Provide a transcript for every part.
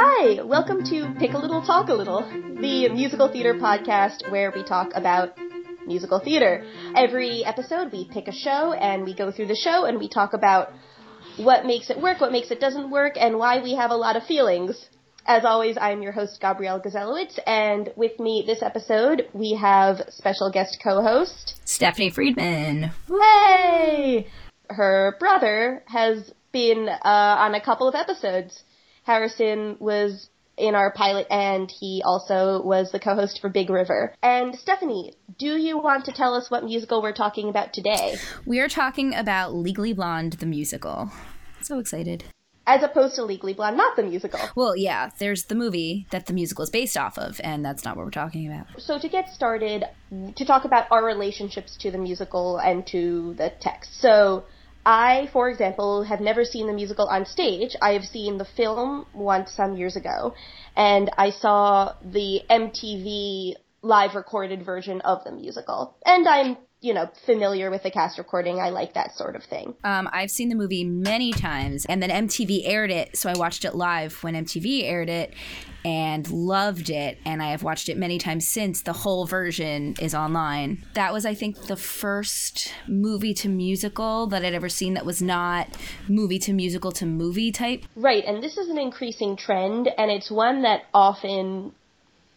Hi, welcome to Pick a Little Talk a Little, the musical theater podcast where we talk about musical theater. Every episode we pick a show and we go through the show and we talk about what makes it work, what makes it doesn't work, and why we have a lot of feelings. As always, I'm your host, Gabrielle Gazelowitz, and with me this episode, we have special guest co-host, Stephanie Friedman. Hey! Her brother has been uh, on a couple of episodes. Harrison was in our pilot and he also was the co-host for Big River. And Stephanie, do you want to tell us what musical we're talking about today? We are talking about Legally Blonde, the musical. So excited. As opposed to Legally Blonde, not the musical. Well, yeah, there's the movie that the musical is based off of, and that's not what we're talking about. So to get started, to talk about our relationships to the musical and to the text. So I, for example, have never seen the musical on stage. I have seen the film once some years ago, and I saw the MTV live recorded version of the musical. And I'm, you know, familiar with the cast recording. I like that sort of thing. Um, I've seen the movie many times, and then MTV aired it, so I watched it live when MTV aired it and loved it. And I have watched it many times since. The whole version is online. That was, I think, the first movie to musical that I'd ever seen that was not movie to musical to movie type. Right, and this is an increasing trend, and it's one that often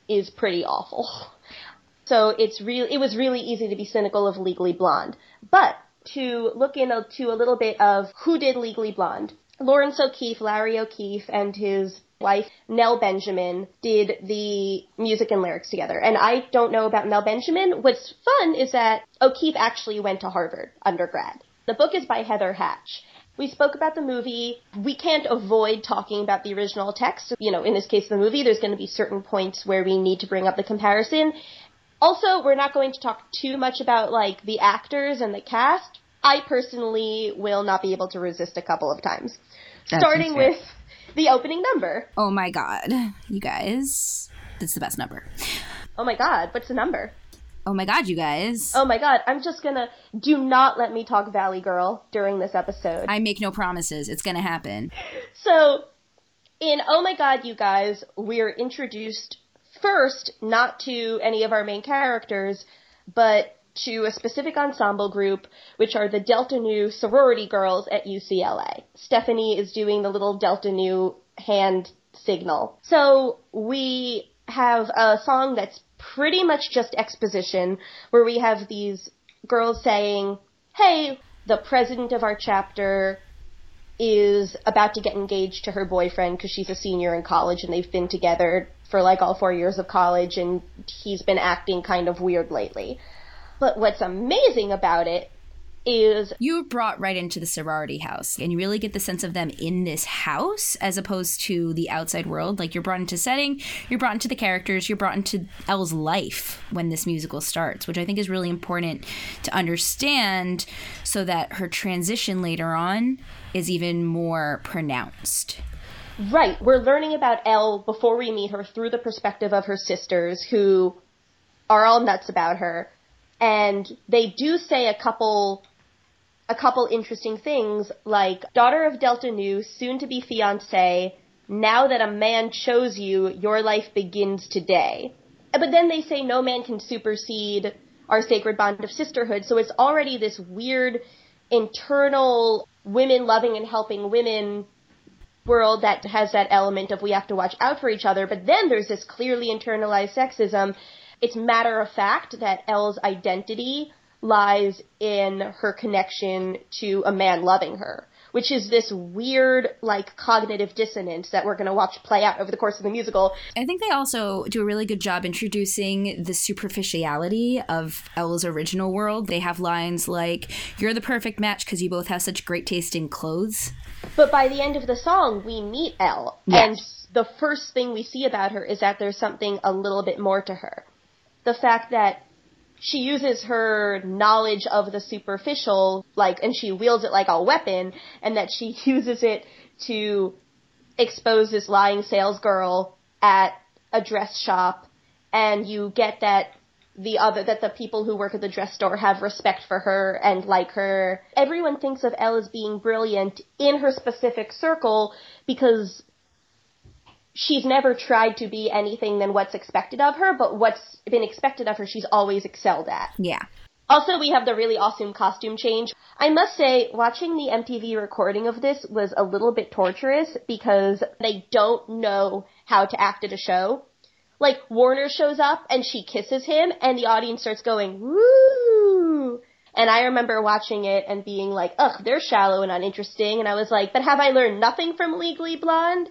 is pretty awful. So it's real. It was really easy to be cynical of Legally Blonde, but to look into a little bit of who did Legally Blonde. Lawrence O'Keefe, Larry O'Keefe, and his wife Nell Benjamin did the music and lyrics together. And I don't know about Nell Benjamin. What's fun is that O'Keefe actually went to Harvard undergrad. The book is by Heather Hach. We spoke about the movie. We can't avoid talking about the original text. You know, in this case, the movie, there's going to be certain points where we need to bring up the comparison. Also, we're not going to talk too much about like the actors and the cast. I personally will not be able to resist a couple of times. Starting with the opening number. Oh my god, you guys. That's the best number. Oh my god, what's the number? Oh my god, you guys. Oh my god, I'm just gonna do not let me talk Valley Girl during this episode. I make no promises. It's gonna happen. So, in Oh My God, you guys, we're introduced first not to any of our main characters, but to a specific ensemble group, which are the Delta Nu sorority girls at UCLA. Stephanie is doing the little Delta Nu hand signal. So we have a song that's pretty much just exposition, where we have these girls saying, hey, the president of our chapter is about to get engaged to her boyfriend because she's a senior in college and they've been together for like all four years of college and he's been acting kind of weird lately. But what's amazing about it is You brought right into the sorority house, and you really get the sense of them in this house as opposed to the outside world. Like you're brought into setting, you're brought into the characters, you're brought into Elle's life when this musical starts, which I think is really important to understand so that her transition later on is even more pronounced. Right. We're learning about Elle before we meet her through the perspective of her sisters who are all nuts about her. And they do say a couple a couple interesting things like daughter of Delta Nu, soon to be fiance, now that a man chose you, your life begins today. But then they say no man can supersede our sacred bond of sisterhood, so it's already this weird internal women loving and helping women world that has that element of we have to watch out for each other, but then there's this clearly internalized sexism. It's matter of fact that Elle's identity lies in her connection to a man loving her, which is this weird, like, cognitive dissonance that we're going to watch play out over the course of the musical. I think they also do a really good job introducing the superficiality of Elle's original world. They have lines like, You're the perfect match because you both have such great taste in clothes. But by the end of the song, we meet Elle, Yes. and the first thing we see about her is that there's something a little bit more to her. The fact that she uses her knowledge of the superficial, like, and she wields it like a weapon, and that she uses it to expose this lying salesgirl at a dress shop, and you get that the other that the people who work at the dress store have respect for her and like her. Everyone thinks of Elle as being brilliant in her specific circle because she's never tried to be anything than what's expected of her, but what's been expected of her, she's always excelled at. Yeah. Also, we have the really awesome costume change. I must say, watching the MTV recording of this was a little bit torturous because they don't know how to act at a show. Like, Warner shows up and she kisses him and the audience starts going, woo! And I remember watching it and being like, ugh, they're shallow and uninteresting. And I was like, but have I learned nothing from Legally Blonde?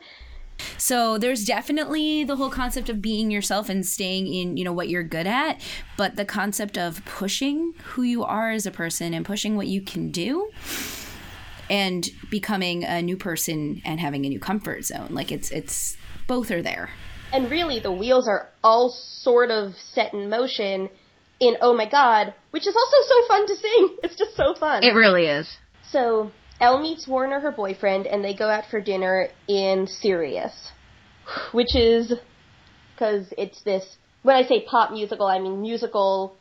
So there's definitely the whole concept of being yourself and staying in, you know, what you're good at, but the concept of pushing who you are as a person and pushing what you can do and becoming a new person and having a new comfort zone. Like it's it's both are there. And really the wheels are all sort of set in motion in Oh My God, which is also so fun to sing. It's just so fun. It really is. So Elle meets Warner, her boyfriend, and they go out for dinner in Serious, which is because it's this. When I say pop musical, I mean musical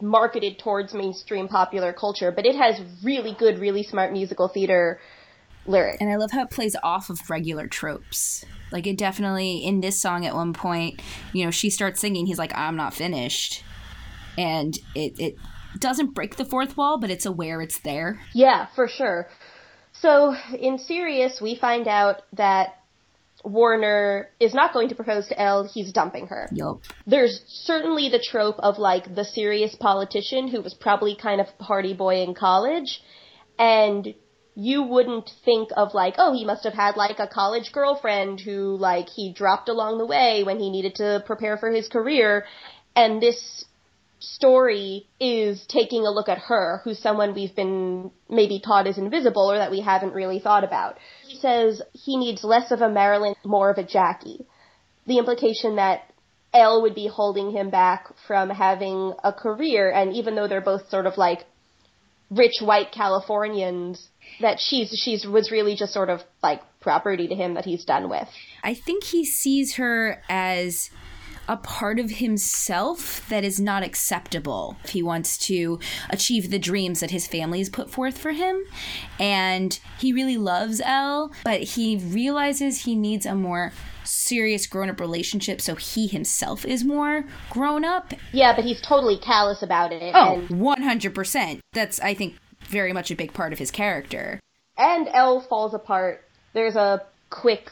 marketed towards mainstream popular culture, but it has really good, really smart musical theater lyrics. And I love how it plays off of regular tropes. Like it definitely in this song at one point, you know, she starts singing, he's like, I'm not finished. And it, it doesn't break the fourth wall, but it's aware it's there. Yeah, for sure. So in Serious, we find out that Warner is not going to propose to Elle, he's dumping her. Yup. There's certainly the trope of like the serious politician who was probably kind of party boy in college, and you wouldn't think of like, oh, he must have had like a college girlfriend who like he dropped along the way when he needed to prepare for his career, and this story is taking a look at her, who's someone we've been maybe taught is invisible or that we haven't really thought about. He says he needs less of a Marilyn, more of a Jackie. The implication that Elle would be holding him back from having a career, and even though they're both sort of like rich white Californians, that she's she's was really just sort of like property to him that he's done with. I think he sees her as a part of himself that is not acceptable if he wants to achieve the dreams that his family has put forth for him. And he really loves Elle, but he realizes he needs a more serious grown up relationship so he himself is more grown up. Yeah, but he's totally callous about it. Oh, and- 100%. That's, I think, very much a big part of his character. And Elle falls apart. There's a quick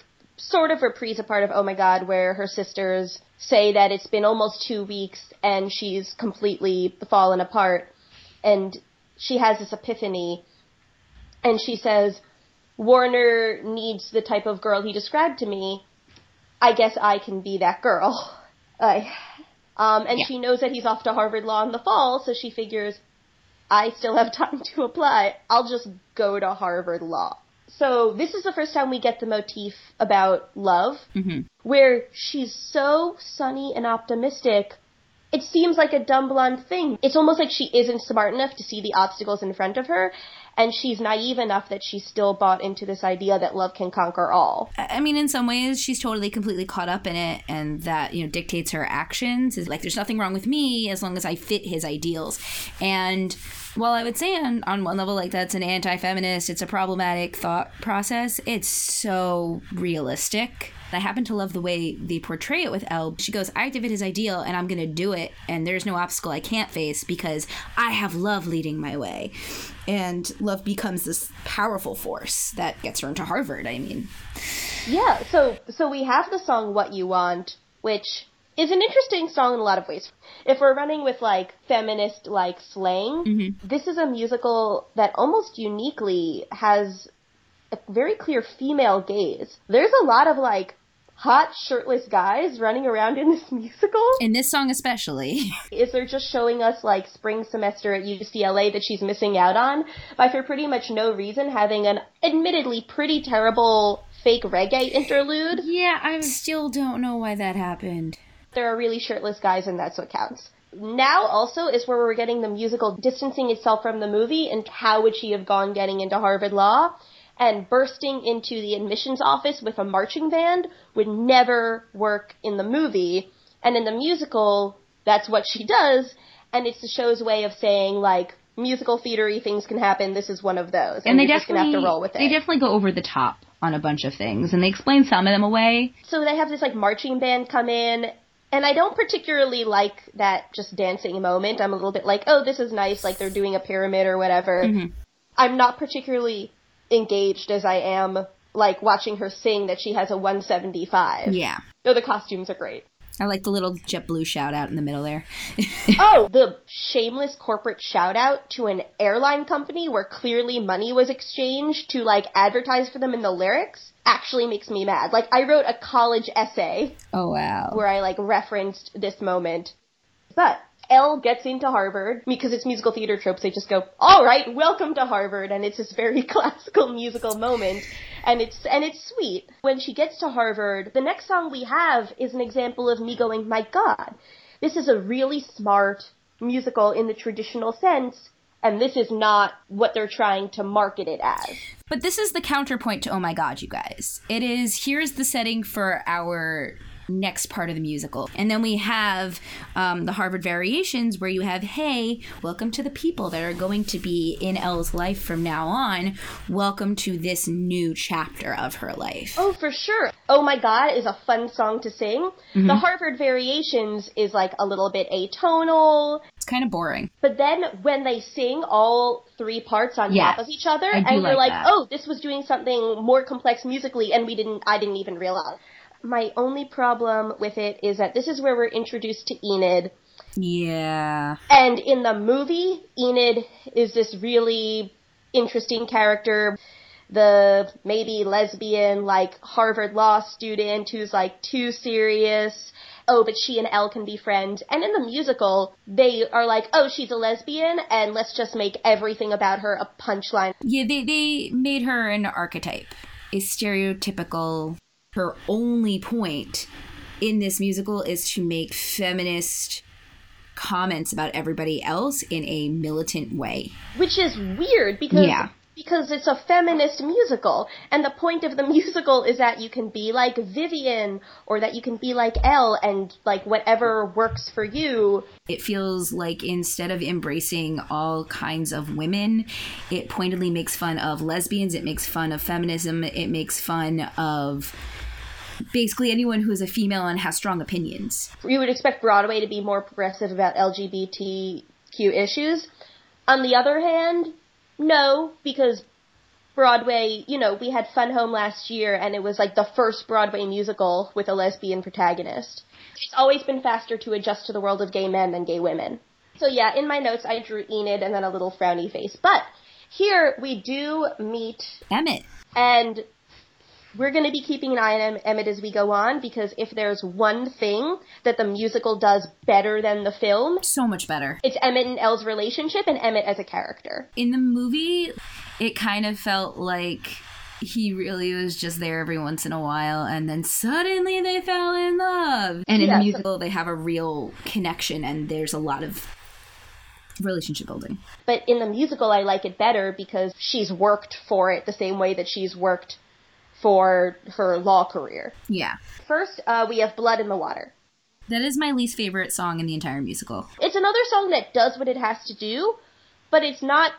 sort of reprise a part of Oh My God where her sisters say that it's been almost two weeks and she's completely fallen apart and she has this epiphany and she says, Warner needs the type of girl he described to me. I guess I can be that girl. I, um, and yeah. she knows that he's off to Harvard Law in the fall, so she figures, I still have time to apply. I'll just go to Harvard Law. So this is the first time we get the motif about love, mm-hmm. where she's so sunny and optimistic. It seems like a dumb blonde thing. It's almost like she isn't smart enough to see the obstacles in front of her, and she's naive enough that she's still bought into this idea that love can conquer all. I mean, in some ways, she's totally, completely caught up in it, and that you know dictates her actions. Is like, there's nothing wrong with me as long as I fit his ideals, and while I would say on, on one level, like that's an anti feminist, it's a problematic thought process, it's so realistic. I happen to love the way they portray it with Elle. She goes, I activate his ideal and I'm going to do it, and there's no obstacle I can't face because I have love leading my way. And love becomes this powerful force that gets her into Harvard. I mean, yeah, so so we have the song What You Want, which is an interesting song in a lot of ways. If we're running with like feminist like slang, mm-hmm. this is a musical that almost uniquely has a very clear female gaze. There's a lot of like hot shirtless guys running around in this musical. In this song especially. Is they're just showing us like spring semester at UCLA that she's missing out on by for pretty much no reason having an admittedly pretty terrible fake reggae interlude. Yeah, I still don't know why that happened there are really shirtless guys and that's what counts. Now also is where we're getting the musical distancing itself from the movie and how would she have gone getting into Harvard Law and bursting into the admissions office with a marching band would never work in the movie. And in the musical, that's what she does, and it's the show's way of saying like musical theatery things can happen. This is one of those, and, and they definitely have to roll with it. They definitely go over the top on a bunch of things, and they explain some of them away. So they have this like marching band come in, and I don't particularly like that just dancing moment. I'm a little bit like, oh, this is nice, like they're doing a pyramid or whatever. Mm-hmm. I'm not particularly engaged as I am like watching her sing that she has a 175. Yeah. Though the costumes are great. I like the little JetBlue shout out in the middle there. oh, the shameless corporate shout out to an airline company where clearly money was exchanged to like advertise for them in the lyrics actually makes me mad. Like I wrote a college essay. Oh wow. Where I like referenced this moment. But Elle gets into Harvard because it's musical theater tropes. They just go, "All right, welcome to Harvard," and it's this very classical musical moment, and it's and it's sweet. When she gets to Harvard, the next song we have is an example of me going, "My God, this is a really smart musical in the traditional sense." And this is not what they're trying to market it as. But this is the counterpoint to Oh My God, you guys. It is here's the setting for our next part of the musical. And then we have um, the Harvard Variations, where you have, hey, welcome to the people that are going to be in Elle's life from now on. Welcome to this new chapter of her life. Oh, for sure. Oh My God is a fun song to sing. Mm-hmm. The Harvard Variations is like a little bit atonal. It's kind of boring. But then when they sing all three parts on yes, top of each other, and you're like, like oh, this was doing something more complex musically, and we didn't, I didn't even realize my only problem with it is that this is where we're introduced to Enid. Yeah. And in the movie, Enid is this really interesting character. The maybe lesbian, like Harvard law student who's like too serious. Oh, but she and Elle can be friends. And in the musical, they are like, oh, she's a lesbian, and let's just make everything about her a punchline. Yeah, they, they made her an archetype, a stereotypical her only point in this musical is to make feminist comments about everybody else in a militant way. Which is weird because yeah. because it's a feminist musical and the point of the musical is that you can be like Vivian or that you can be like Elle and like whatever works for you. It feels like instead of embracing all kinds of women, it pointedly makes fun of lesbians, it makes fun of feminism, it makes fun of basically anyone who is a female and has strong opinions. You would expect Broadway to be more progressive about LGBTQ issues. On the other hand, no, because Broadway, you know, we had Fun Home last year and it was like the first Broadway musical with a lesbian protagonist. It's always been faster to adjust to the world of gay men than gay women. So yeah, in my notes I drew Enid and then a little frowny face. But here we do meet Emmett. And we're going to be keeping an eye on Emmett as we go on because if there's one thing that the musical does better than the film, so much better. It's Emmett and Elle's relationship and Emmett as a character. In the movie, it kind of felt like he really was just there every once in a while and then suddenly they fell in love. And in yeah, the musical, they have a real connection and there's a lot of relationship building. But in the musical, I like it better because she's worked for it the same way that she's worked for her law career. Yeah. First, uh, we have Blood in the Water. That is my least favorite song in the entire musical. It's another song that does what it has to do, but it's not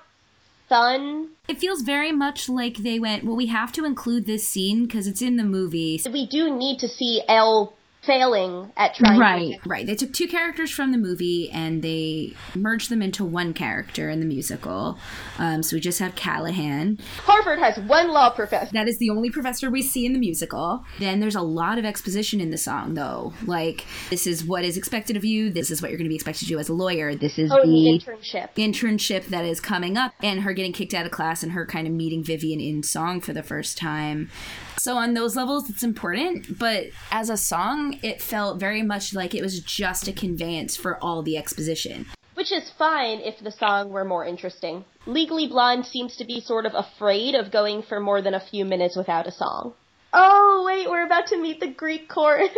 fun. It feels very much like they went, well, we have to include this scene because it's in the movie. We do need to see Elle failing at trying right right. They took two characters from the movie and they merged them into one character in the musical. Um, so we just have callahan. Harvard has one law professor. That is the only professor we see in the musical. Then there's a lot of exposition in the song though. Like this is what is expected of you. This is what you're going to be expected to do as a lawyer. This is oh, the, the internship. internship that is coming up and her getting kicked out of class and her kind of meeting vivian in song for the first time so on those levels, it's important. But as a song, it felt very much like it was just a conveyance for all the exposition. Which is fine if the song were more interesting. Legally Blonde seems to be sort of afraid of going for more than a few minutes without a song. Oh, wait, we're about to meet the Greek chorus.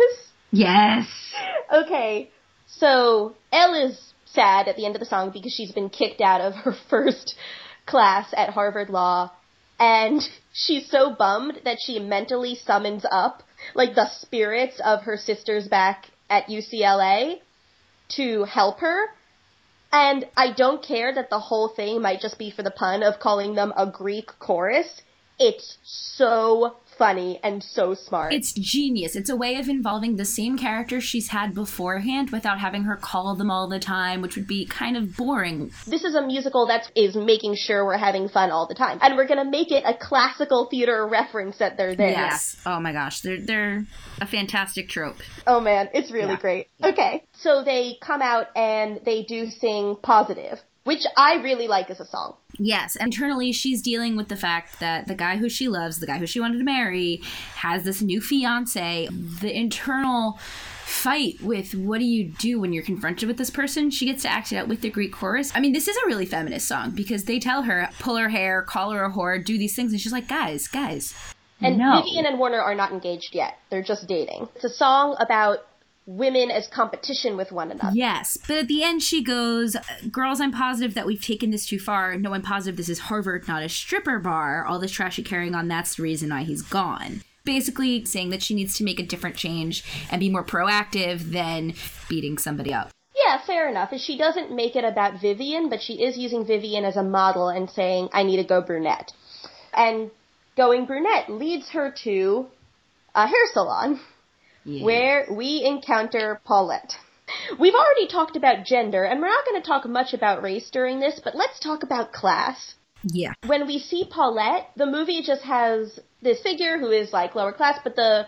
Yes. okay, so Elle is sad at the end of the song because she's been kicked out of her first class at Harvard Law and she's so bummed that she mentally summons up like the spirits of her sisters back at UCLA to help her. And I don't care that the whole thing might just be for the pun of calling them a Greek chorus. It's so funny and so smart. It's genius. It's a way of involving the same characters she's had beforehand without having her call them all the time, which would be kind of boring. This is a musical that is making sure we're having fun all the time. And we're going to make it a classical theater reference that they're there. Yes. Oh my gosh, they're they're a fantastic trope. Oh man, it's really Yeah. great. Okay. So they come out and they do sing Positive, which I really like as a song. Yes, internally she's dealing with the fact that the guy who she loves, the guy who she wanted to marry, has this new fiance. The internal fight with what do you do when you're confronted with this person, she gets to act it out with the Greek chorus. I mean, this is a really feminist song because they tell her, pull her hair, call her a whore, do these things, and she's like, guys, guys. And no. Vivian and Warner are not engaged yet. They're just dating. It's a song about women as competition with one another. Yes, but at the end she goes, "Girls, I'm positive that we've taken this too far. No, I'm positive this is Harvard, not a stripper bar. All this trash you're carrying on, that's the reason why he's gone." Basically, saying that she needs to make a different change and be more proactive than beating somebody up. Yeah, fair enough. She doesn't make it about Vivian, but she is using Vivian as a model and saying, I need to go brunette. And going brunette leads her to a hair salon where we encounter Paulette. We've already talked about gender, and we're not going to talk much about race during this, but let's talk about class. Yeah. When we see Paulette, the movie just has this figure who is like lower class, but the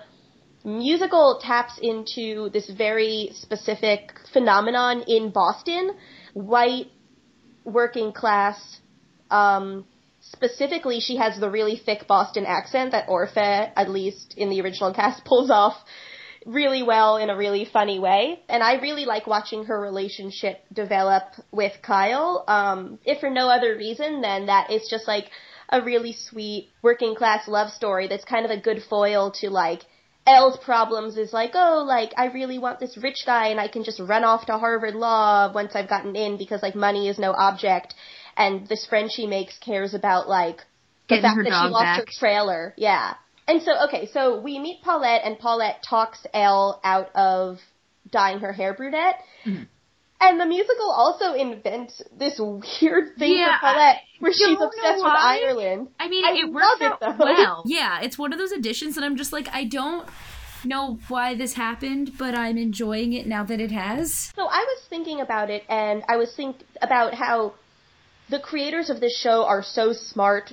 musical taps into this very specific phenomenon in Boston. White, working class, um, specifically she has the really thick Boston accent that Orfeh, at least in the original cast, pulls off really well in a really funny way. And I really like watching her relationship develop with Kyle. Um, if for no other reason than that it's just like a really sweet working class love story that's kind of a good foil to like Elle's problems is like, oh, like I really want this rich guy and I can just run off to Harvard Law once I've gotten in because like money is no object. And this friend she makes cares about like the Getting fact her that she lost back. her trailer. Yeah. And so, okay, so we meet Paulette and Paulette talks Elle out of dyeing her hair brunette. Mm-hmm. And the musical also invents this weird thing Yeah, for Paulette where she's obsessed with. Ireland. I mean, I it love works it, out though. well. Yeah, it's one of those additions that I'm just like, I don't know why this happened, but I'm enjoying it now that it has. So I was thinking about it, and I was think about how the creators of this show are so smart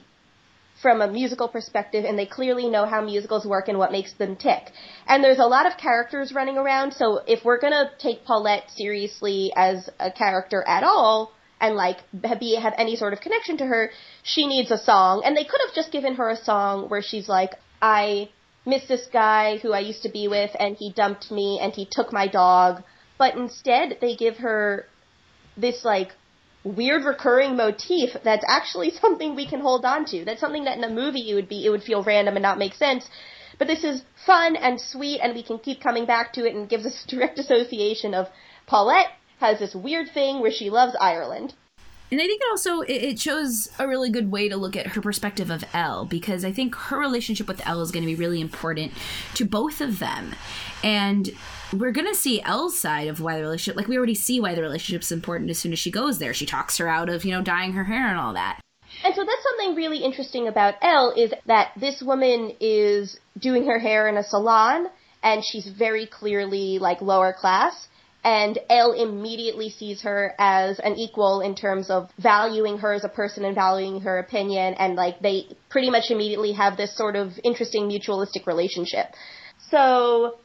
from a musical perspective, and they clearly know how musicals work and what makes them tick. And there's a lot of characters running around, so if we're gonna take Paulette seriously as a character at all, and like be have any sort of connection to her, she needs a song. And they could have just given her a song where she's like, I miss this guy who I used to be with, and he dumped me, and he took my dog. But instead, they give her this like weird recurring motif that's actually something we can hold on to. That's something that in a movie it would be it would feel random and not make sense. But this is fun and sweet and we can keep coming back to it and gives us direct association of Paulette has this weird thing where she loves Ireland. And I think it also it shows a really good way to look at her perspective of Elle because I think her relationship with Elle is going to be really important to both of them. And we're to see Elle's side of why the relationship like we already see why the relationship's important as soon as she goes there. She talks her out of, you know, dyeing her hair and all that. And so that's something really interesting about Elle is that this woman is doing her hair in a salon and she's very clearly like lower class. And Elle immediately sees her as an equal in terms of valuing her as a person and valuing her opinion. And like they pretty much immediately have this sort of interesting mutualistic relationship. So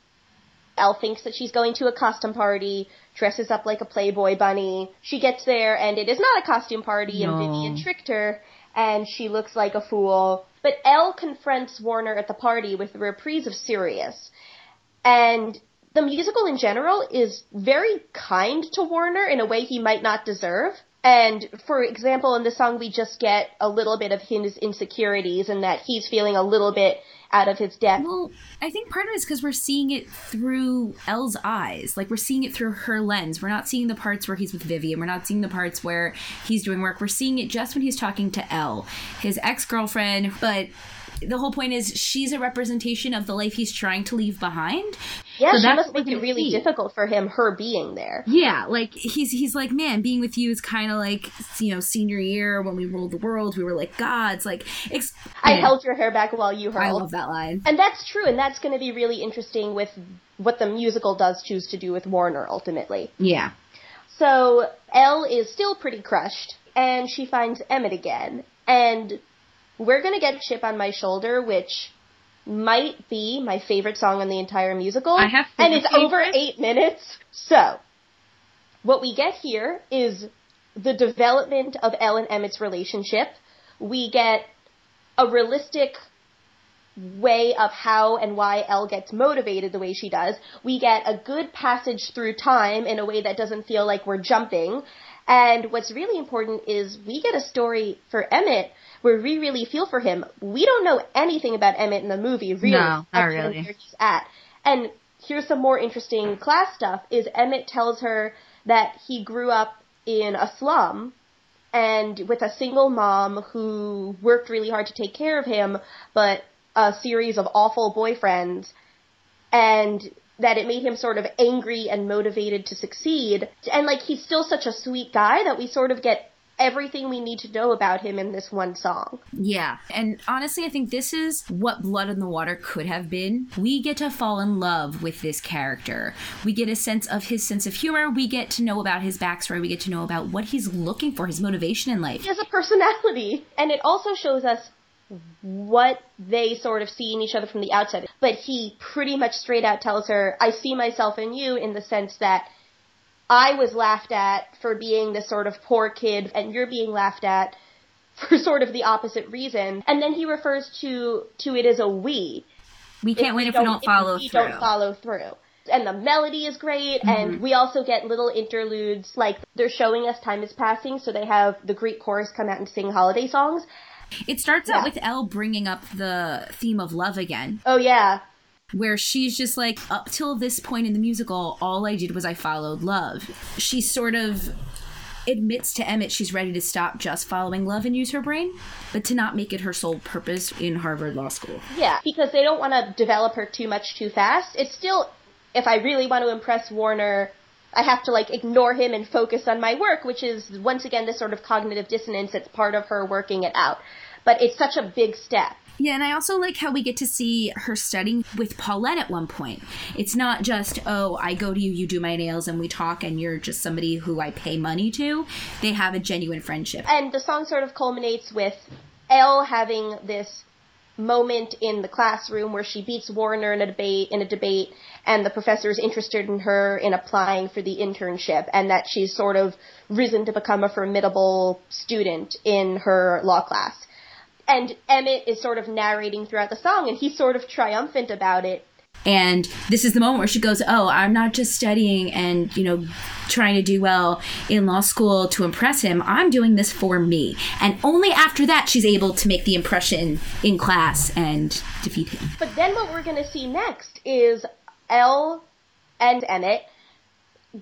Elle thinks that she's going to a costume party, dresses up like a Playboy bunny. She gets there and it is not a costume party and Vivian tricked her and she looks like a fool. But Elle confronts Warner at the party with a reprise of Serious. And the musical in general is very kind to Warner in a way he might not deserve. And for example, in the song we just get a little bit of his insecurities and that he's feeling a little bit out of his depth. Well, I think part of it is because we're seeing it through Elle's eyes. Like we're seeing it through her lens. We're not seeing the parts where he's with Vivian. We're not seeing the parts where he's doing work. We're seeing it just when he's talking to Elle, his ex girlfriend. But the whole point is she's a representation of the life he's trying to leave behind. Yeah, So she must make it really see. difficult for him, her being there. Yeah, like he's he's like, man, being with you is kind of like you know senior year when we ruled the world. We were like gods. Like, ex- I Yeah. held your hair back while you hurled. I love that line. And that's true, and that's going to be really interesting with what the musical does choose to do with Warner ultimately. Yeah, So Elle is still pretty crushed, and she finds Emmett again. And we're gonna get Chip on My Shoulder, which might be my favorite song on the entire musical. I have and it's over eight minutes. So, what we get here is the development of Elle and Emmett's relationship. We get a realistic way of how and why Elle gets motivated the way she does. We get a good passage through time in a way that doesn't feel like we're jumping. And what's really important is we get a story for Emmett where we really feel for him. We don't know anything about Emmett in the movie, really. No, not really. Where he's at. And here's some more interesting class stuff is Emmett tells her that he grew up in a slum and with a single mom who worked really hard to take care of him, but a series of awful boyfriends, and that it made him sort of angry and motivated to succeed. And like he's still such a sweet guy that we sort of get everything we need to know about him in this one song. yeah. And honestly, I think this is what Blood in the Water could have been. We get to fall in love with this character. We get a sense of his sense of humor. We get to know about his backstory. We get to know about what he's looking for, his motivation in life. He has a personality, and it also shows us what they sort of see in each other from the outside. But he pretty much straight out tells her, I see myself in you in the sense that I was laughed at for being this sort of poor kid, and you're being laughed at for sort of the opposite reason. And then he refers to to it as a we. We can't win if we don't follow we through. don't follow through. And the melody is great, and mm-hmm. we also get little interludes, like they're showing us time is passing, so they have the Greek chorus come out and sing holiday songs. It starts Yeah. out with Elle bringing up the theme of love again, Oh yeah, where she's just like, up till this point in the musical, all I did was I followed love. She sort of admits to Emmett she's ready to stop just following love and use her brain, but to not make it her sole purpose in Harvard Law School. yeah, because they don't want to develop her too much too fast. It's still, if I really want to impress Warner, I have to like ignore him and focus on my work, which is once again this sort of cognitive dissonance that's part of her working it out. But it's such a big step. Yeah, and I also like how we get to see her studying with Paulette at one point. It's not just, oh, I go to you, you do my nails, and we talk, and you're just somebody who I pay money to. They have a genuine friendship. And the song sort of culminates with Elle having this moment in the classroom where she beats Warner in a debate in a debate and the professor is interested in her in applying for the internship and that she's sort of risen to become a formidable student in her law class. And Emmett is sort of narrating throughout the song and he's sort of triumphant about it. And this is the moment where she goes, "Oh, I'm not just studying and, you know, trying to do well in law school to impress him. I'm doing this for me." And only after that she's able to make the impression in class and defeat him. But then what we're going to see next is Elle and Emmett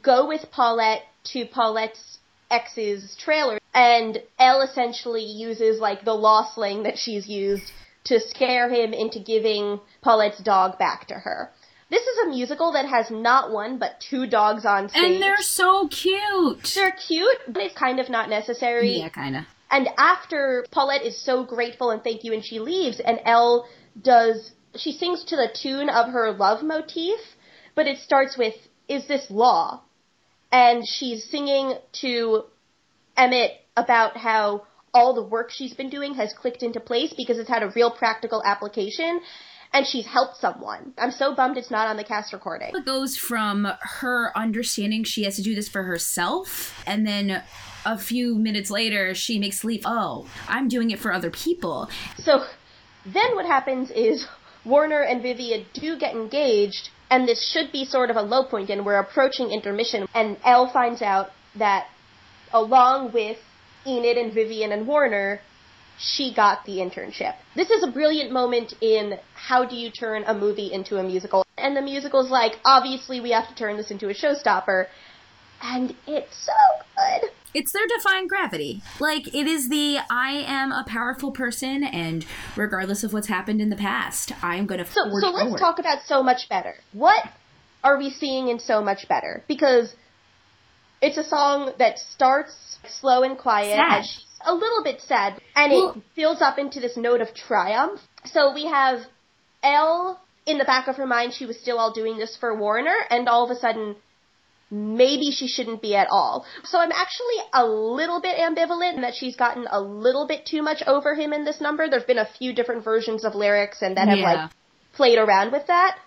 go with Paulette to Paulette's ex's trailer, and Elle essentially uses like the law slang that she's used to scare him into giving Paulette's dog back to her. This is a musical that has not one but two dogs on stage. And they're so cute. they're cute, but it's kind of not necessary. Yeah, kind of. And after Paulette is so grateful and thank you and she leaves and Elle does she sings to the tune of her love motif, but it starts with is this law? And she's singing to Emmett about how all the work she's been doing has clicked into place because it's had a real practical application and she's helped someone. I'm so bummed it's not on the cast recording. It goes from her understanding she has to do this for herself, and then a few minutes later, she makes leap. Oh, I'm doing it for other people. So then what happens is Warner and Vivian do get engaged, and this should be sort of a low point, and we're approaching intermission. And Elle finds out that along with Enid and Vivian and Warner, she got the internship. This is a brilliant moment in how do you turn a movie into a musical. And the musical's like, obviously we have to turn this into a showstopper. And it's so good. It's their defying gravity. Like it is the I am a powerful person, and regardless of what's happened in the past, I am going to. So, so let's forward. talk about so much better. What are we seeing in so much better? Because it's a song that starts slow and quiet, sad. she's a little bit sad, and well, it builds up into this note of triumph. So we have Elle in the back of her mind, she was still all doing this for Warner, and all of a sudden, maybe she shouldn't be at all. So I'm actually a little bit ambivalent in that she's gotten a little bit too much over him in this number. There've been a few different versions of lyrics and that have yeah. like played around with that.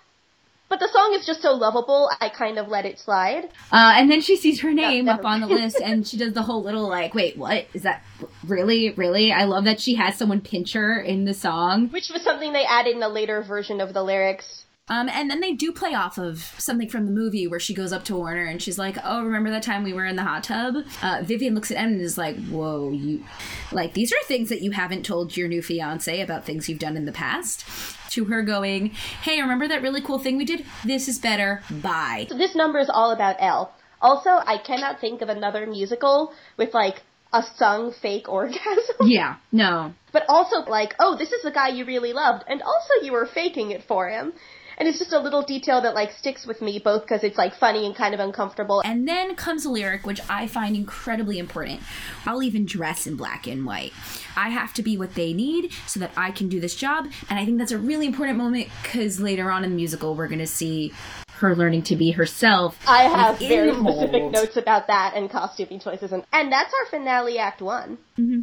But the song is just so lovable, I kind of let it slide. Uh, and then she sees her name up on the list, and she does the whole little like, "Wait, what is that? Really, really?" I love that she has someone pinch her in the song, which was something they added in a later version of the lyrics. Um, and then they do play off of something from the movie where she goes up to Warner and she's like, "Oh, remember that time we were in the hot tub?" Uh, Vivian looks at Em and is like, "Whoa, you like these are things that you haven't told your new fiance about things you've done in the past." to her going, Hey, remember that really cool thing we did? This is better. Bye. So this number is all about Elle. Also, I cannot think of another musical with like a sung fake orgasm. Yeah, no. But also like, oh, this is the guy you really loved, and also you were faking it for him and it's just a little detail that like sticks with me both because it's like funny and kind of uncomfortable. And then comes a lyric which I find incredibly important. I'll even dress in black and white. I have to be what they need so that I can do this job, and I think that's a really important moment because later on in the musical we're going to see her learning to be herself. I have very specific notes about that and costuming choices, and, and that's our finale, Act One. Mm-hmm.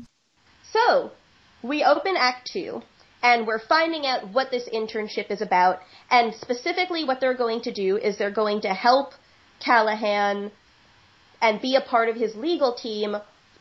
So we open Act Two and we're finding out what this internship is about. And specifically, what they're going to do is they're going to help Callahan and be a part of his legal team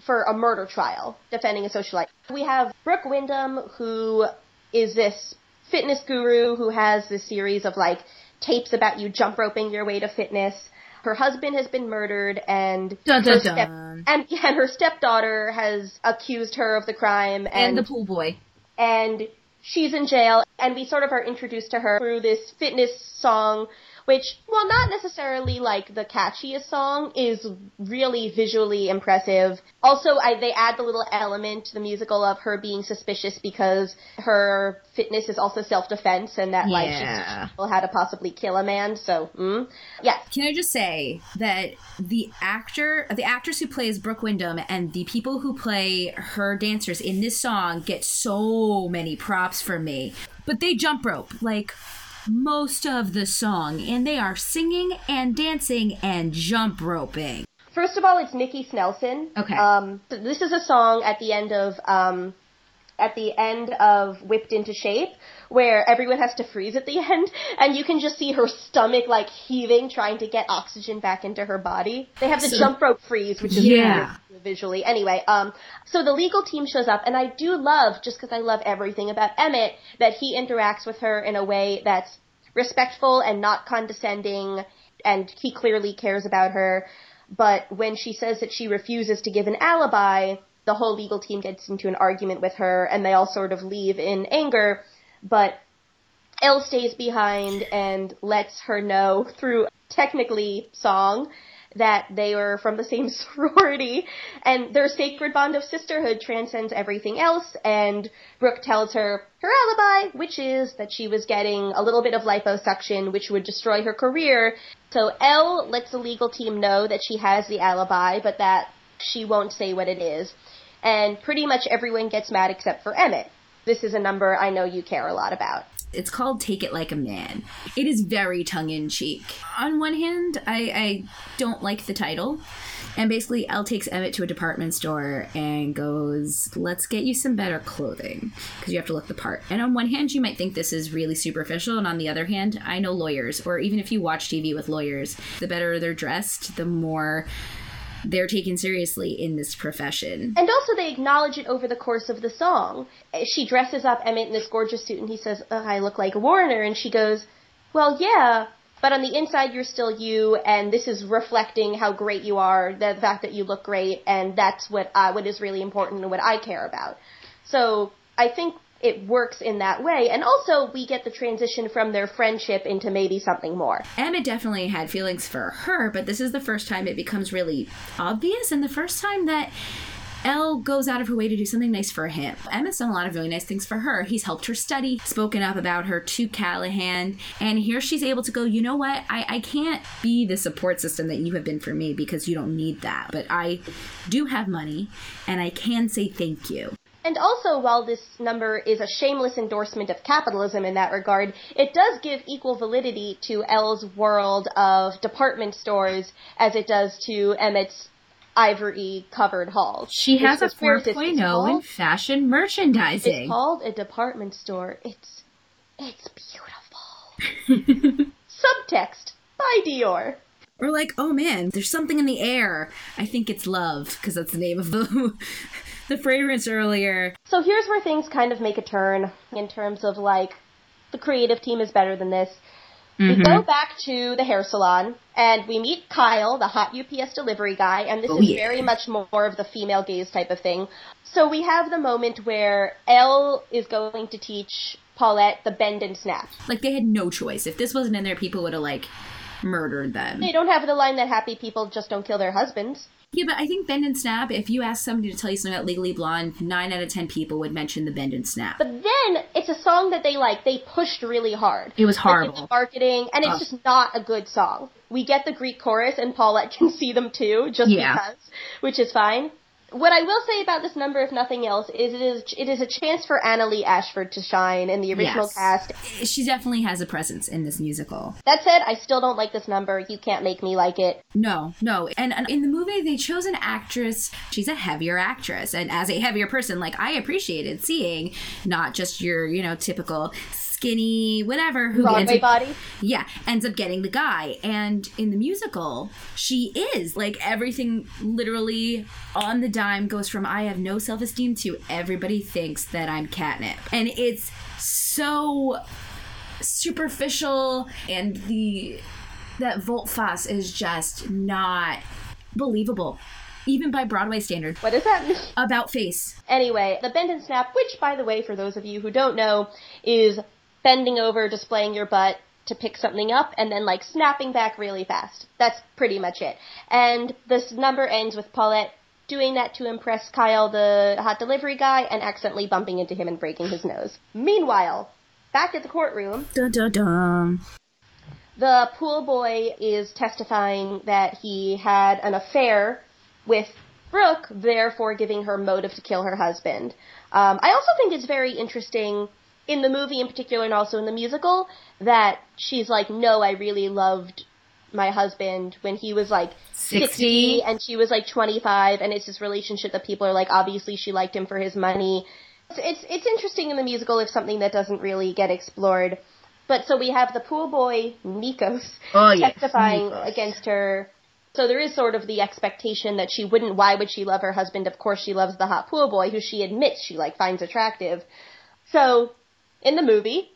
for a murder trial defending a socialite. We have Brooke Wyndham, who is this fitness guru who has this series of like tapes about you jump roping your way to fitness. Her husband has been murdered, and dun, dun, her step- and, and her stepdaughter has accused her of the crime. And, and the pool boy. And she's in jail, and we sort of are introduced to her through this fitness song which, while not necessarily like the catchiest song, is really visually impressive. Also, I, they add the little element to the musical of her being suspicious because her fitness is also self-defense and that yeah. like she how to possibly kill a man. So, mm, yes. Can I just say that the actor, the actress who plays Brooke Wyndham, and the people who play her dancers in this song get so many props from me. But they jump rope like most of the song, and they are singing and dancing and jump roping. First of all, it's Nikki Snelson. Okay. Um, this is a song at the end of um, at the end of Whipped into Shape, where everyone has to freeze at the end, and you can just see her stomach like heaving, trying to get oxygen back into her body. They have the so, jump rope freeze, which is yeah. visually. Anyway, um, so the legal team shows up, and I do love, just because I love everything about Emmett, that he interacts with her in a way that's respectful and not condescending, and he clearly cares about her. But when she says that she refuses to give an alibi, the whole legal team gets into an argument with her, and they all sort of leave in anger. But Elle stays behind and lets her know through technically song that they are from the same sorority and their sacred bond of sisterhood transcends everything else and Brooke tells her her alibi, which is that she was getting a little bit of liposuction which would destroy her career. So Elle lets the legal team know that she has the alibi but that she won't say what it is. And pretty much everyone gets mad except for Emmett. This is a number I know you care a lot about. It's called Take It Like a Man. It is very tongue in cheek. On one hand, I, I don't like the title. And basically, Elle takes Emmett to a department store and goes, Let's get you some better clothing because you have to look the part. And on one hand, you might think this is really superficial. And on the other hand, I know lawyers, or even if you watch TV with lawyers, the better they're dressed, the more they're taken seriously in this profession. And also, they acknowledge it over the course of the song. She dresses up Emmett in this gorgeous suit, and he says, I look like a Warner. And she goes, Well, yeah, but on the inside, you're still you, and this is reflecting how great you are, the fact that you look great, and that's what, uh, what is really important and what I care about. So, I think it works in that way. And also, we get the transition from their friendship into maybe something more. Emmett definitely had feelings for her, but this is the first time it becomes really obvious, and the first time that Elle goes out of her way to do something nice for him. Emmett's done a lot of really nice things for her. He's helped her study, spoken up about her to Callahan, and here she's able to go, you know what? I, I can't be the support system that you have been for me because you don't need that. But I do have money, and I can say thank you. And also, while this number is a shameless endorsement of capitalism in that regard, it does give equal validity to Elle's world of department stores as it does to Emmett's ivory covered halls. She has a 4.0 in fashion merchandising. It's called a department store. It's it's beautiful. Subtext by Dior. Or like, oh man, there's something in the air. I think it's love because that's the name of the the fragrance earlier. So here's where things kind of make a turn in terms of like the creative team is better than this. Mm-hmm. We go back to the hair salon and we meet Kyle, the hot UPS delivery guy, and this oh, is yeah. very much more of the female gaze type of thing. So we have the moment where Elle is going to teach Paulette the bend and snap. Like they had no choice. If this wasn't in there, people would have like murdered them. They don't have the line that happy people just don't kill their husbands. Yeah, but I think Bend and Snap, if you ask somebody to tell you something about Legally Blonde, nine out of ten people would mention the Bend and Snap. But then it's a song that they like, they pushed really hard. It was horrible. Like, marketing, and it's just not a good song. We get the Greek chorus, and Paulette can see them too, just yeah. because, which is fine. What I will say about this number, if nothing else, is it is it is a chance for Annaleigh Ashford to shine in the original yes. cast. She definitely has a presence in this musical. That said, I still don't like this number. You can't make me like it. No, no. And, and in the movie, they chose an actress. She's a heavier actress, and as a heavier person, like I appreciated seeing not just your you know typical skinny, whatever, who Broadway ends up, body. Yeah, ends up getting the guy. And in the musical, she is like everything literally on the dime goes from I have no self esteem to everybody thinks that I'm catnip. And it's so superficial and the that volte-face is just not believable even by Broadway standard. What is that? About face. Anyway, the bend and snap, which, by the way, for those of you who don't know, is bending over, displaying your butt to pick something up, and then like snapping back really fast. That's pretty much it. And this number ends with Paulette doing that to impress Kyle, the hot delivery guy, and accidentally bumping into him and breaking his nose. Meanwhile, back at the courtroom. Dun, dun, dun. The pool boy is testifying that he had an affair with Brooke, therefore giving her motive to kill her husband. Um, I also think it's very interesting in the movie in particular and also in the musical that she's like, no, I really loved my husband when he was like 60, 60 and she was like 25 and it's this relationship that people are like, obviously she liked him for his money. It's, it's, it's interesting in the musical if something that doesn't really get explored. But so we have the pool boy, Nikos, oh, yes. testifying Nikos. against her. So there is sort of the expectation that she wouldn't, why would she love her husband? Of course she loves the hot pool boy who she admits she like finds attractive. So in the movie,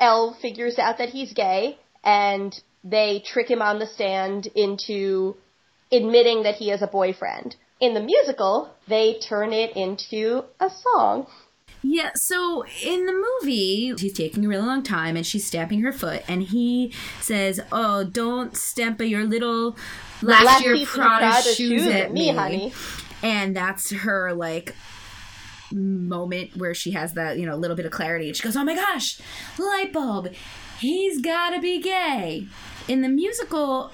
Elle figures out that he's gay and they trick him on the stand into admitting that he has a boyfriend. In the musical, they turn it into a song. Yeah, so in the movie, she's taking a really long time and she's stamping her foot, and he says, Oh, don't stamp your little last, last year Prada, Prada shoes, shoes at me, me, honey. And that's her, like, moment where she has that, you know, a little bit of clarity and she goes, Oh my gosh, light bulb, he's gotta be gay. In the musical,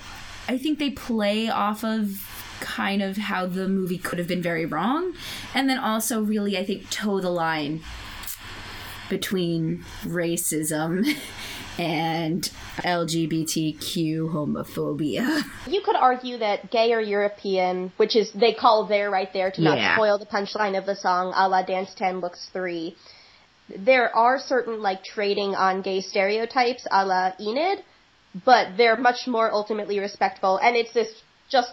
I think they play off of kind of how the movie could have been very wrong. And then also, really, I think, toe the line between racism and LGBTQ homophobia. You could argue that gay or European, which is they call there right there to not yeah. spoil the punchline of the song, a la Dance 10 Looks 3. There are certain like trading on gay stereotypes a la Enid, but they're much more ultimately respectful, and it's this just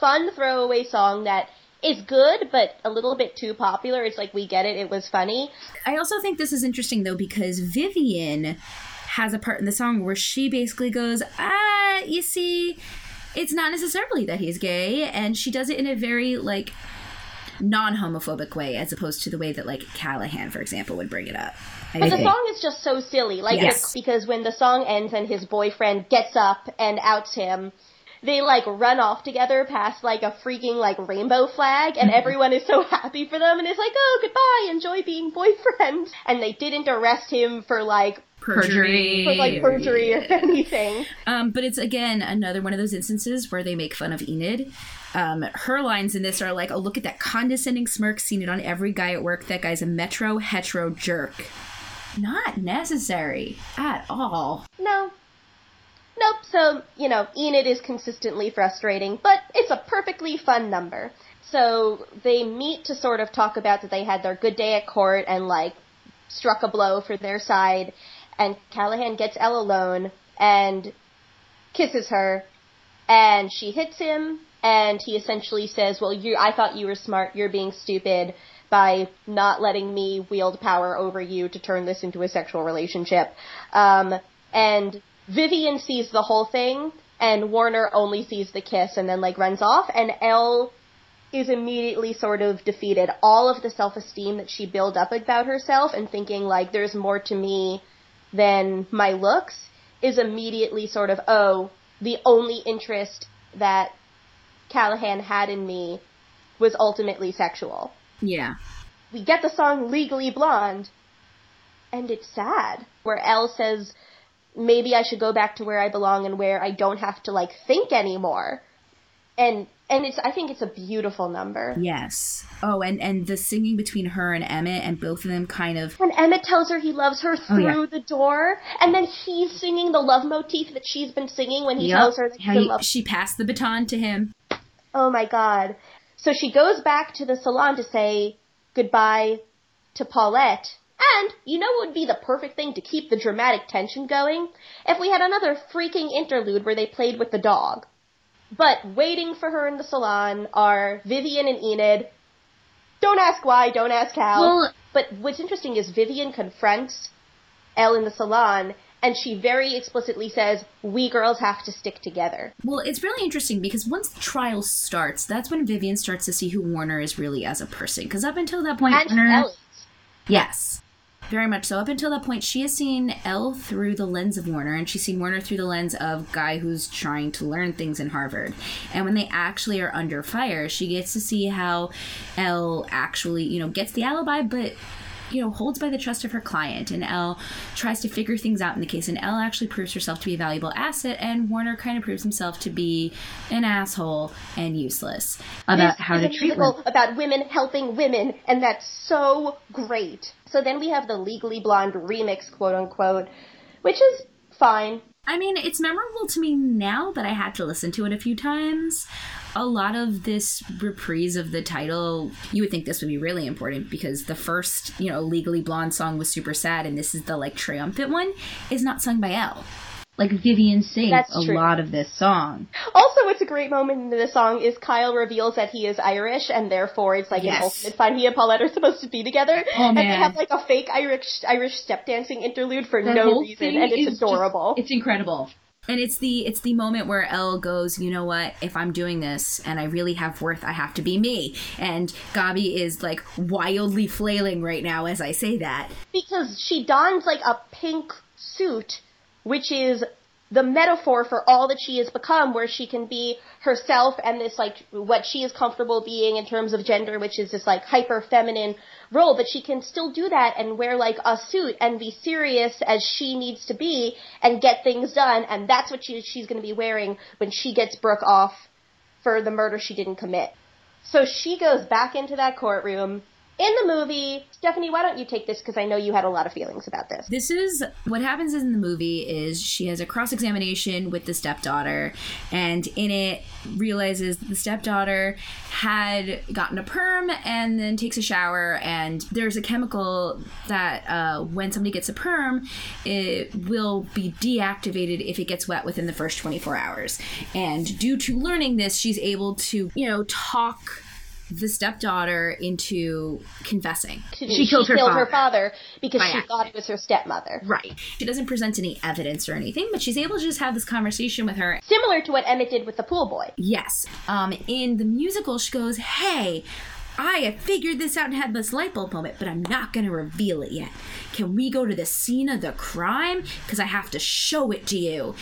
fun throwaway song that is good, but a little bit too popular. It's like we get it; it was funny. I also think this is interesting though because Vivian has a part in the song where she basically goes, ah, you see, it's not necessarily that he's gay, and she does it in a very like non-homophobic way as opposed to the way that like Callahan for example would bring it up. I But the song is just so silly. Like, Yes. because when the song ends and his boyfriend gets up and outs him, they like run off together past like a freaking like rainbow flag and everyone is so happy for them and is like, oh, goodbye, enjoy being boyfriends. And they didn't arrest him for like, perjury. for like perjury or anything. Um, but it's again another one of those instances where they make fun of Enid. Um, her lines in this are like, "Oh, look at that condescending smirk, seen it on every guy at work. That guy's a metro hetero jerk." Not necessary at all. No. Nope, so, you know, Enid is consistently frustrating, but it's a perfectly fun number. So they meet to sort of talk about that they had their good day at court and, like, struck a blow for their side, and Callahan gets Elle alone and kisses her, and she hits him, and he essentially says, well, you, I thought you were smart, you're being stupid by not letting me wield power over you to turn this into a sexual relationship. Um, and Vivian sees the whole thing, and Warner only sees the kiss and then, like, runs off, and Elle is immediately sort of defeated. All of the self-esteem that she built up about herself and thinking, like, there's more to me than my looks is immediately sort of, oh, the only interest that Callahan had in me was ultimately sexual. Yeah. We get the song Legally Blonde, and it's sad, where Elle says, maybe I should go back to where I belong and where I don't have to, like, think anymore. And, and it's, I think it's a beautiful number. Yes. Oh, and and the singing between her and Emmett, and both of them kind of. When Emmett tells her he loves her Oh, yeah. through the door, and then he's singing the love motif that she's been singing when he Yep. tells her that How he's in he- love. she passed the baton to him. Oh my god. So she goes back to the salon to say goodbye to Paulette. And you know what would be the perfect thing to keep the dramatic tension going? If we had another freaking interlude where they played with the dog. But waiting for her in the salon are Vivian and Enid. Don't ask why, don't ask how. Well- but what's interesting is Vivian confronts Elle in the salon, and she very explicitly says, We girls have to stick together. Well, it's really interesting because once the trial starts, that's when Vivian starts to see who Warner is really as a person. Because up until that point, And Warner, yes, very much so. Up until that point, she has seen Elle through the lens of Warner, and she's seen Warner through the lens of guy who's trying to learn things in Harvard. And when they actually are under fire, she gets to see how Elle actually, you know, gets the alibi, but you know, holds by the trust of her client, and Elle tries to figure things out in the case, and Elle actually proves herself to be a valuable asset, and Warner kind of proves himself to be an asshole and useless about how to treat women. about women helping women, and that's so great. So then we have the Legally Blonde remix, quote unquote, which is fine. I mean, it's memorable to me now, that I had to listen to it a few times. A lot of this reprise of the title, you would think this would be really important because the first, you know, Legally Blonde song was super sad, and this is the like triumphant one, is not sung by Elle. Like Vivian sings That's a true. lot of this song. Also, what's a great moment in the song is Kyle reveals that he is Irish, and therefore it's like Yes. an ultimate sign he and Paulette are supposed to be together. Oh, And they have like a fake Irish Irish step dancing interlude for That no reason, and it's is just- adorable. it's incredible. And it's the it's the moment where Elle goes, you know what? If I'm doing this and I really have worth, I have to be me. And Gaby is like wildly flailing right now as I say that. because she dons like a pink suit, which is the metaphor for all that she has become, where she can be herself and this like what she is comfortable being in terms of gender, which is this like hyper feminine role, but she can still do that and wear like a suit and be serious as she needs to be and get things done, and that's what she, she's going to be wearing when she gets Brooke off for the murder she didn't commit. So she goes back into that courtroom. In the movie, Stephanie, why don't you take this because I know you had a lot of feelings about this. This is what happens in the movie is she has a cross examination with the stepdaughter, and in it realizes the stepdaughter had gotten a perm and then takes a shower, and there's a chemical that uh, when somebody gets a perm, it will be deactivated if it gets wet within the first 24 hours. And due to learning this, she's able to, you know, talk the stepdaughter into confessing. She, killed her her father. father because she accident. thought it was her stepmother. Right. She doesn't present any evidence or anything, but she's able to just have this conversation with her. Similar to what Emmett did with the pool boy. Yes. Um, in the musical, she goes, Hey, I have figured this out and had this light bulb moment, but I'm not going to reveal it yet. Can we go to the scene of the crime? Because I have to show it to you.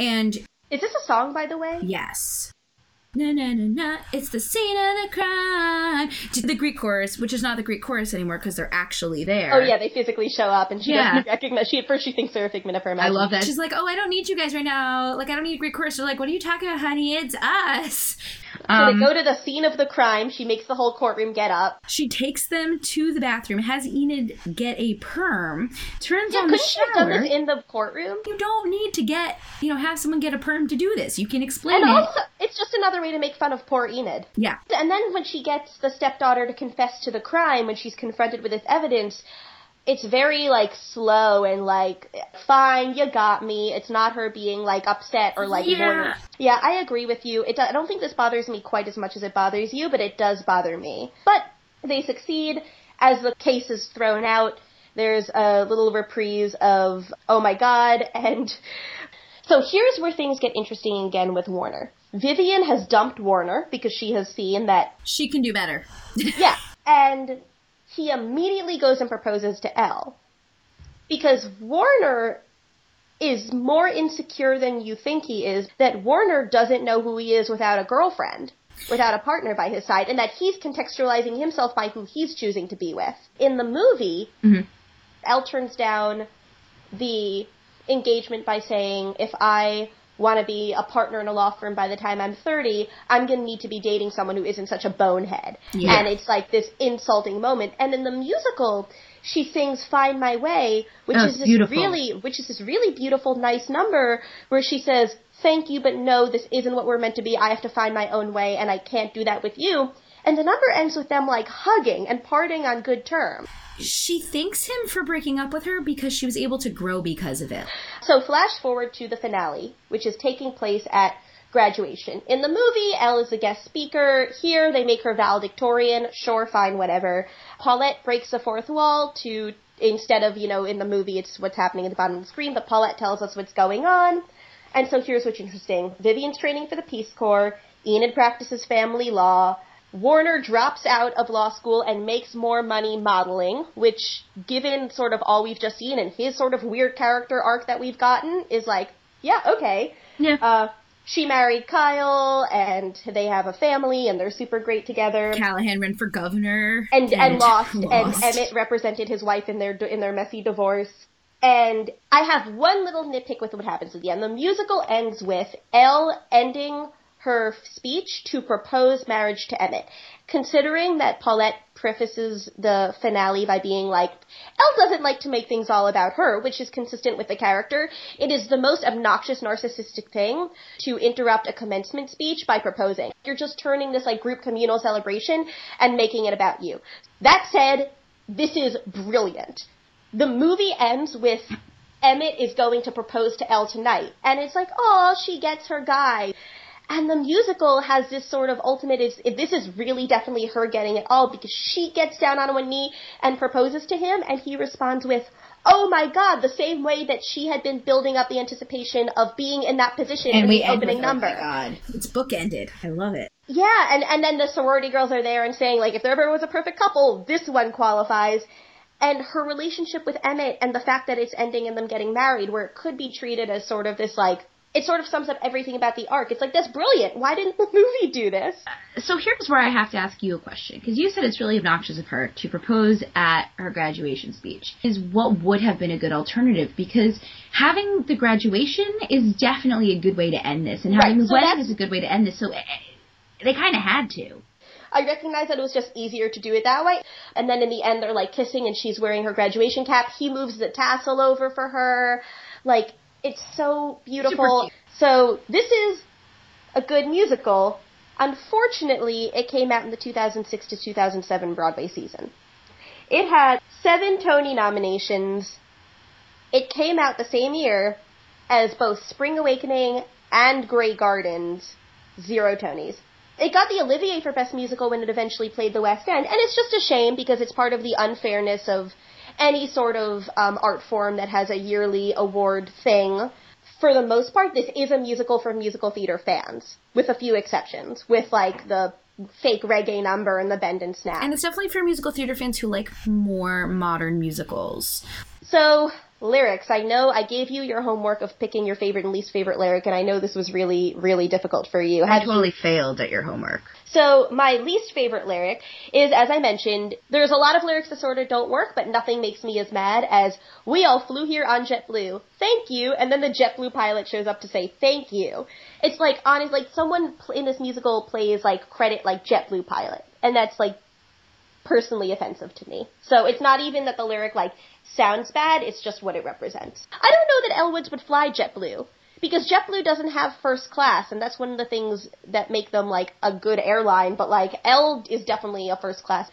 And Is this a song, by the way? yes. Na na na na, it's the scene of the crime. The Greek chorus, which is not the Greek chorus anymore because they're actually there. Oh yeah, they physically show up, and she Yeah. doesn't recognize. She at first she thinks they're a figment of her imagination. I love that. She's like, oh, I don't need you guys right now. Like, I don't need Greek chorus. They're like, what are you talking about, honey? It's us. So Um, they go to the scene of the crime. She makes the whole courtroom get up. She takes them to the bathroom, has Enid get a perm, turns Yeah, on the couldn't have done shower. this in the courtroom? you don't need to get, you know, have someone get a perm to do this. You can explain And it. also, it's just another way to make fun of poor Enid. yeah. And then when she gets the stepdaughter to confess to the crime, when she's confronted with this evidence, it's very like slow and like, fine, you got me. It's not her being like upset or like Yeah. Yeah, I agree with you. It, I don't think this bothers me quite as much as it bothers you, but it does bother me. But they succeed as the case is thrown out. There's a little reprise of "Oh my God," and so here's where things get interesting again with Warner. Vivian has dumped Warner because she has seen that She can do better. yeah, and he immediately goes and proposes to Elle. Because Warner is more insecure than you think he is, that Warner doesn't know who he is without a girlfriend, without a partner by his side, and that he's contextualizing himself by who he's choosing to be with. In the movie, Mhm. Elle turns down the engagement by saying, if I want to be a partner in a law firm by the time I'm 30, I'm going to need to be dating someone who isn't such a bonehead. Yeah. And it's like this insulting moment. And in the musical, she sings "Find My Way," which Oh, is this beautiful. really, which is this really beautiful, nice number where she says, "Thank you, but no, this isn't what we're meant to be. I have to find my own way, and I can't do that with you." And the number ends with them like hugging and parting on good terms. She thanks him for breaking up with her because she was able to grow because of it. So flash forward to the finale, which is taking place at graduation. In the movie, Elle is a guest speaker. Here, they make her valedictorian. Sure, fine, whatever. Paulette breaks the fourth wall to, instead of, you know, in the movie, it's what's happening at the bottom of the screen, but Paulette tells us what's going on. And so here's what's interesting. Vivian's training for the Peace Corps. Enid practices family law. Warner drops out of law school and makes more money modeling, which, given sort of all we've just seen and his sort of weird character arc that we've gotten, is like, yeah, okay. Yeah. Uh, she married Kyle, and they have a family, and they're super great together. Callahan ran for governor And, and, lost, lost. and Emmett represented his wife in their in their messy divorce. And I have one little nitpick with what happens at the end. The musical ends with Elle ending her speech to propose marriage to Emmett. Considering that Paulette prefaces the finale by being like, Elle doesn't like to make things all about her, which is consistent with the character. It is the most obnoxious narcissistic thing to interrupt a commencement speech by proposing. You're just turning this like group communal celebration and making it about you. That said, this is brilliant. The movie ends with Emmett is going to propose to Elle tonight. And it's like, oh, she gets her guy. And the musical has this sort of ultimate, is, this is really definitely her getting it all because she gets down on one knee and proposes to him and he responds with, oh my god, the same way that she had been building up the anticipation of being in that position in and we the opening with, oh number. my God. It's bookended. I love it. Yeah, and, and then the sorority girls are there and saying, like, if there ever was a perfect couple, this one qualifies. And her relationship with Emmett and the fact that it's ending in them getting married, where it could be treated as sort of this, like, it sort of sums up everything about the arc. It's like, that's brilliant. Why didn't the movie do this? So here's where I have to ask you a question because you said it's really obnoxious of her to propose at her graduation speech. Is what would have been a good alternative because having the graduation is definitely a good way to end this, and Right, having the so wedding is a good way to end this. So eh, they kind of had to. I recognize that it was just easier to do it that way. And then in the end, they're like kissing and she's wearing her graduation cap. He moves the tassel over for her. Like, it's so beautiful. So this is a good musical. Unfortunately, it came out in the 2006 to 2007 Broadway season. It had seven Tony nominations. It came out the same year as both Spring Awakening and Grey Gardens, zero Tonys. It got the Olivier for Best Musical when it eventually played the West End, and it's just a shame because it's part of the unfairness of any sort of um, art form that has a yearly award thing. For the most part, this is a musical for musical theater fans, with a few exceptions, with like the fake reggae number and the bend and snap. And it's definitely for musical theater fans who like more modern musicals. So, lyrics. I know I gave you your homework of picking your favorite and least favorite lyric, and I know this was really, really difficult for you. I totally failed at your homework. So my least favorite lyric is, as I mentioned, there's a lot of lyrics that sort of don't work, but nothing makes me as mad as "We all flew here on JetBlue, thank you," and then the JetBlue pilot shows up to say thank you. It's like honest, like someone in this musical plays like credit like JetBlue pilot, and that's like personally offensive to me. So it's not even that the lyric like sounds bad, it's just what it represents. I don't know that Elle Woods would fly JetBlue because JetBlue doesn't have first class, and that's one of the things that make them like a good airline. But like Elle is definitely a first class.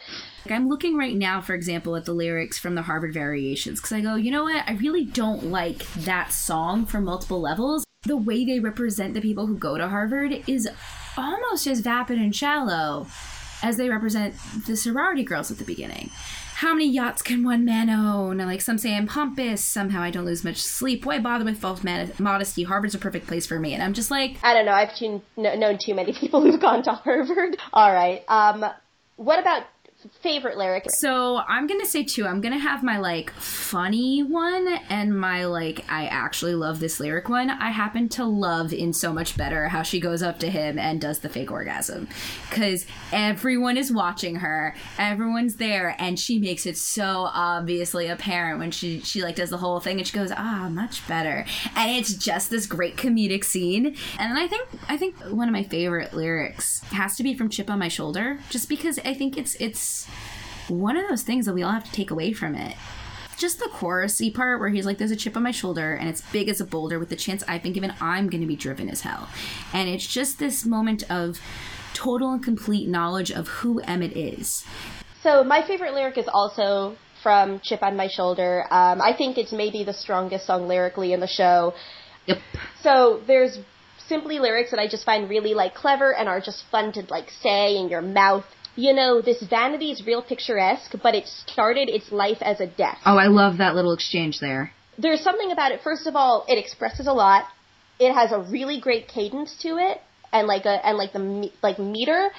I'm looking right now, for example, at the lyrics from the Harvard Variations because I go, you know what? I really don't like that song for multiple levels. The way they represent the people who go to Harvard is almost as vapid and shallow as they represent the sorority girls at the beginning how many yachts can one man own? Like some say I'm pompous. Somehow I don't lose much sleep. Why bother with false modesty? Harvard's a perfect place for me. And I'm just like, I don't know. I've known too many people who've gone to Harvard. All right. Um, what about favorite lyric. So I'm gonna say two. I'm gonna have my like funny one and my like I actually love this lyric one. I happen to love in so much better how she goes up to him and does the fake orgasm because everyone is watching her, everyone's there, and she makes it so obviously apparent when she she like does the whole thing and she goes ah much better, and it's just this great comedic scene. And I think I think one of my favorite lyrics has to be from Chip on My Shoulder, just because I think it's it's one of those things that we all have to take away from it. Just the chorusy part where he's like, "There's a chip on my shoulder, and it's big as a boulder. With the chance I've been given, I'm going to be driven as hell." And it's just this moment of total and complete knowledge of who Emmett is. So my favorite lyric is also from Chip on My Shoulder. Um, I think it's maybe the strongest song lyrically in the show. Yep. So there's simply lyrics that I just find really like clever and are just fun to like say in your mouth you know, this vanity is real picturesque, but it started its life as a death. Oh, I love that little exchange there. There's something about it. First of all, it expresses a lot. It has a really great cadence to it, and like a and like the like meter,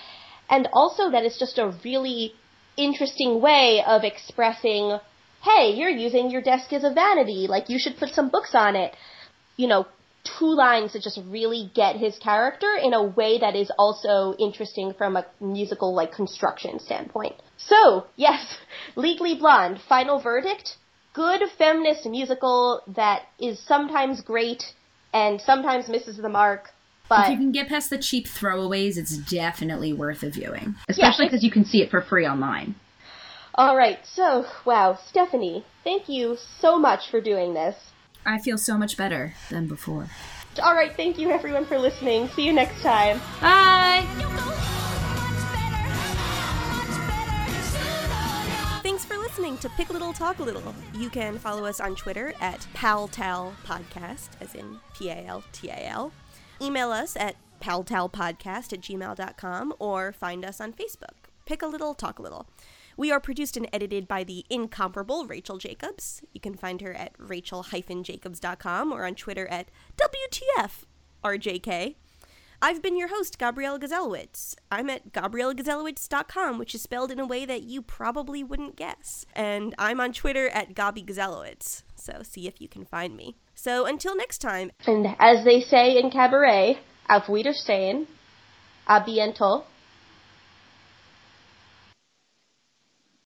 and also that it's just a really interesting way of expressing. Hey, you're using your desk as a vanity. Like you should put some books on it. You know, two lines that just really get his character in a way that is also interesting from a musical like construction standpoint. So, yes, Legally Blonde, final verdict, good feminist musical that is sometimes great and sometimes misses the mark. But if you can get past the cheap throwaways, it's definitely worth a viewing. Especially because yeah, you can see it for free online. All right, so wow, Stephanie, thank you so much for doing this. I feel so much better than before. All right, thank you everyone for listening. See you next time. Bye. Thanks for listening to Pick a Little Talk A Little. You can follow us on Twitter at PalTal Podcast, as in P A L T A L. Email us at paltalpodcast at gmail.com or find us on Facebook. Pick a Little Talk a Little. We are produced and edited by the incomparable Rachel Jacobs. You can find her at rachel-jacobs.com or on Twitter at WTFRJK. I've been your host, Gabrielle Gazelowitz. I'm at GabrielleGazelowitz.com, which is spelled in a way that you probably wouldn't guess. And I'm on Twitter at Gabi Gazelowitz, so see if you can find me. So until next time. And as they say in cabaret, auf Wiedersehen, a bientôt,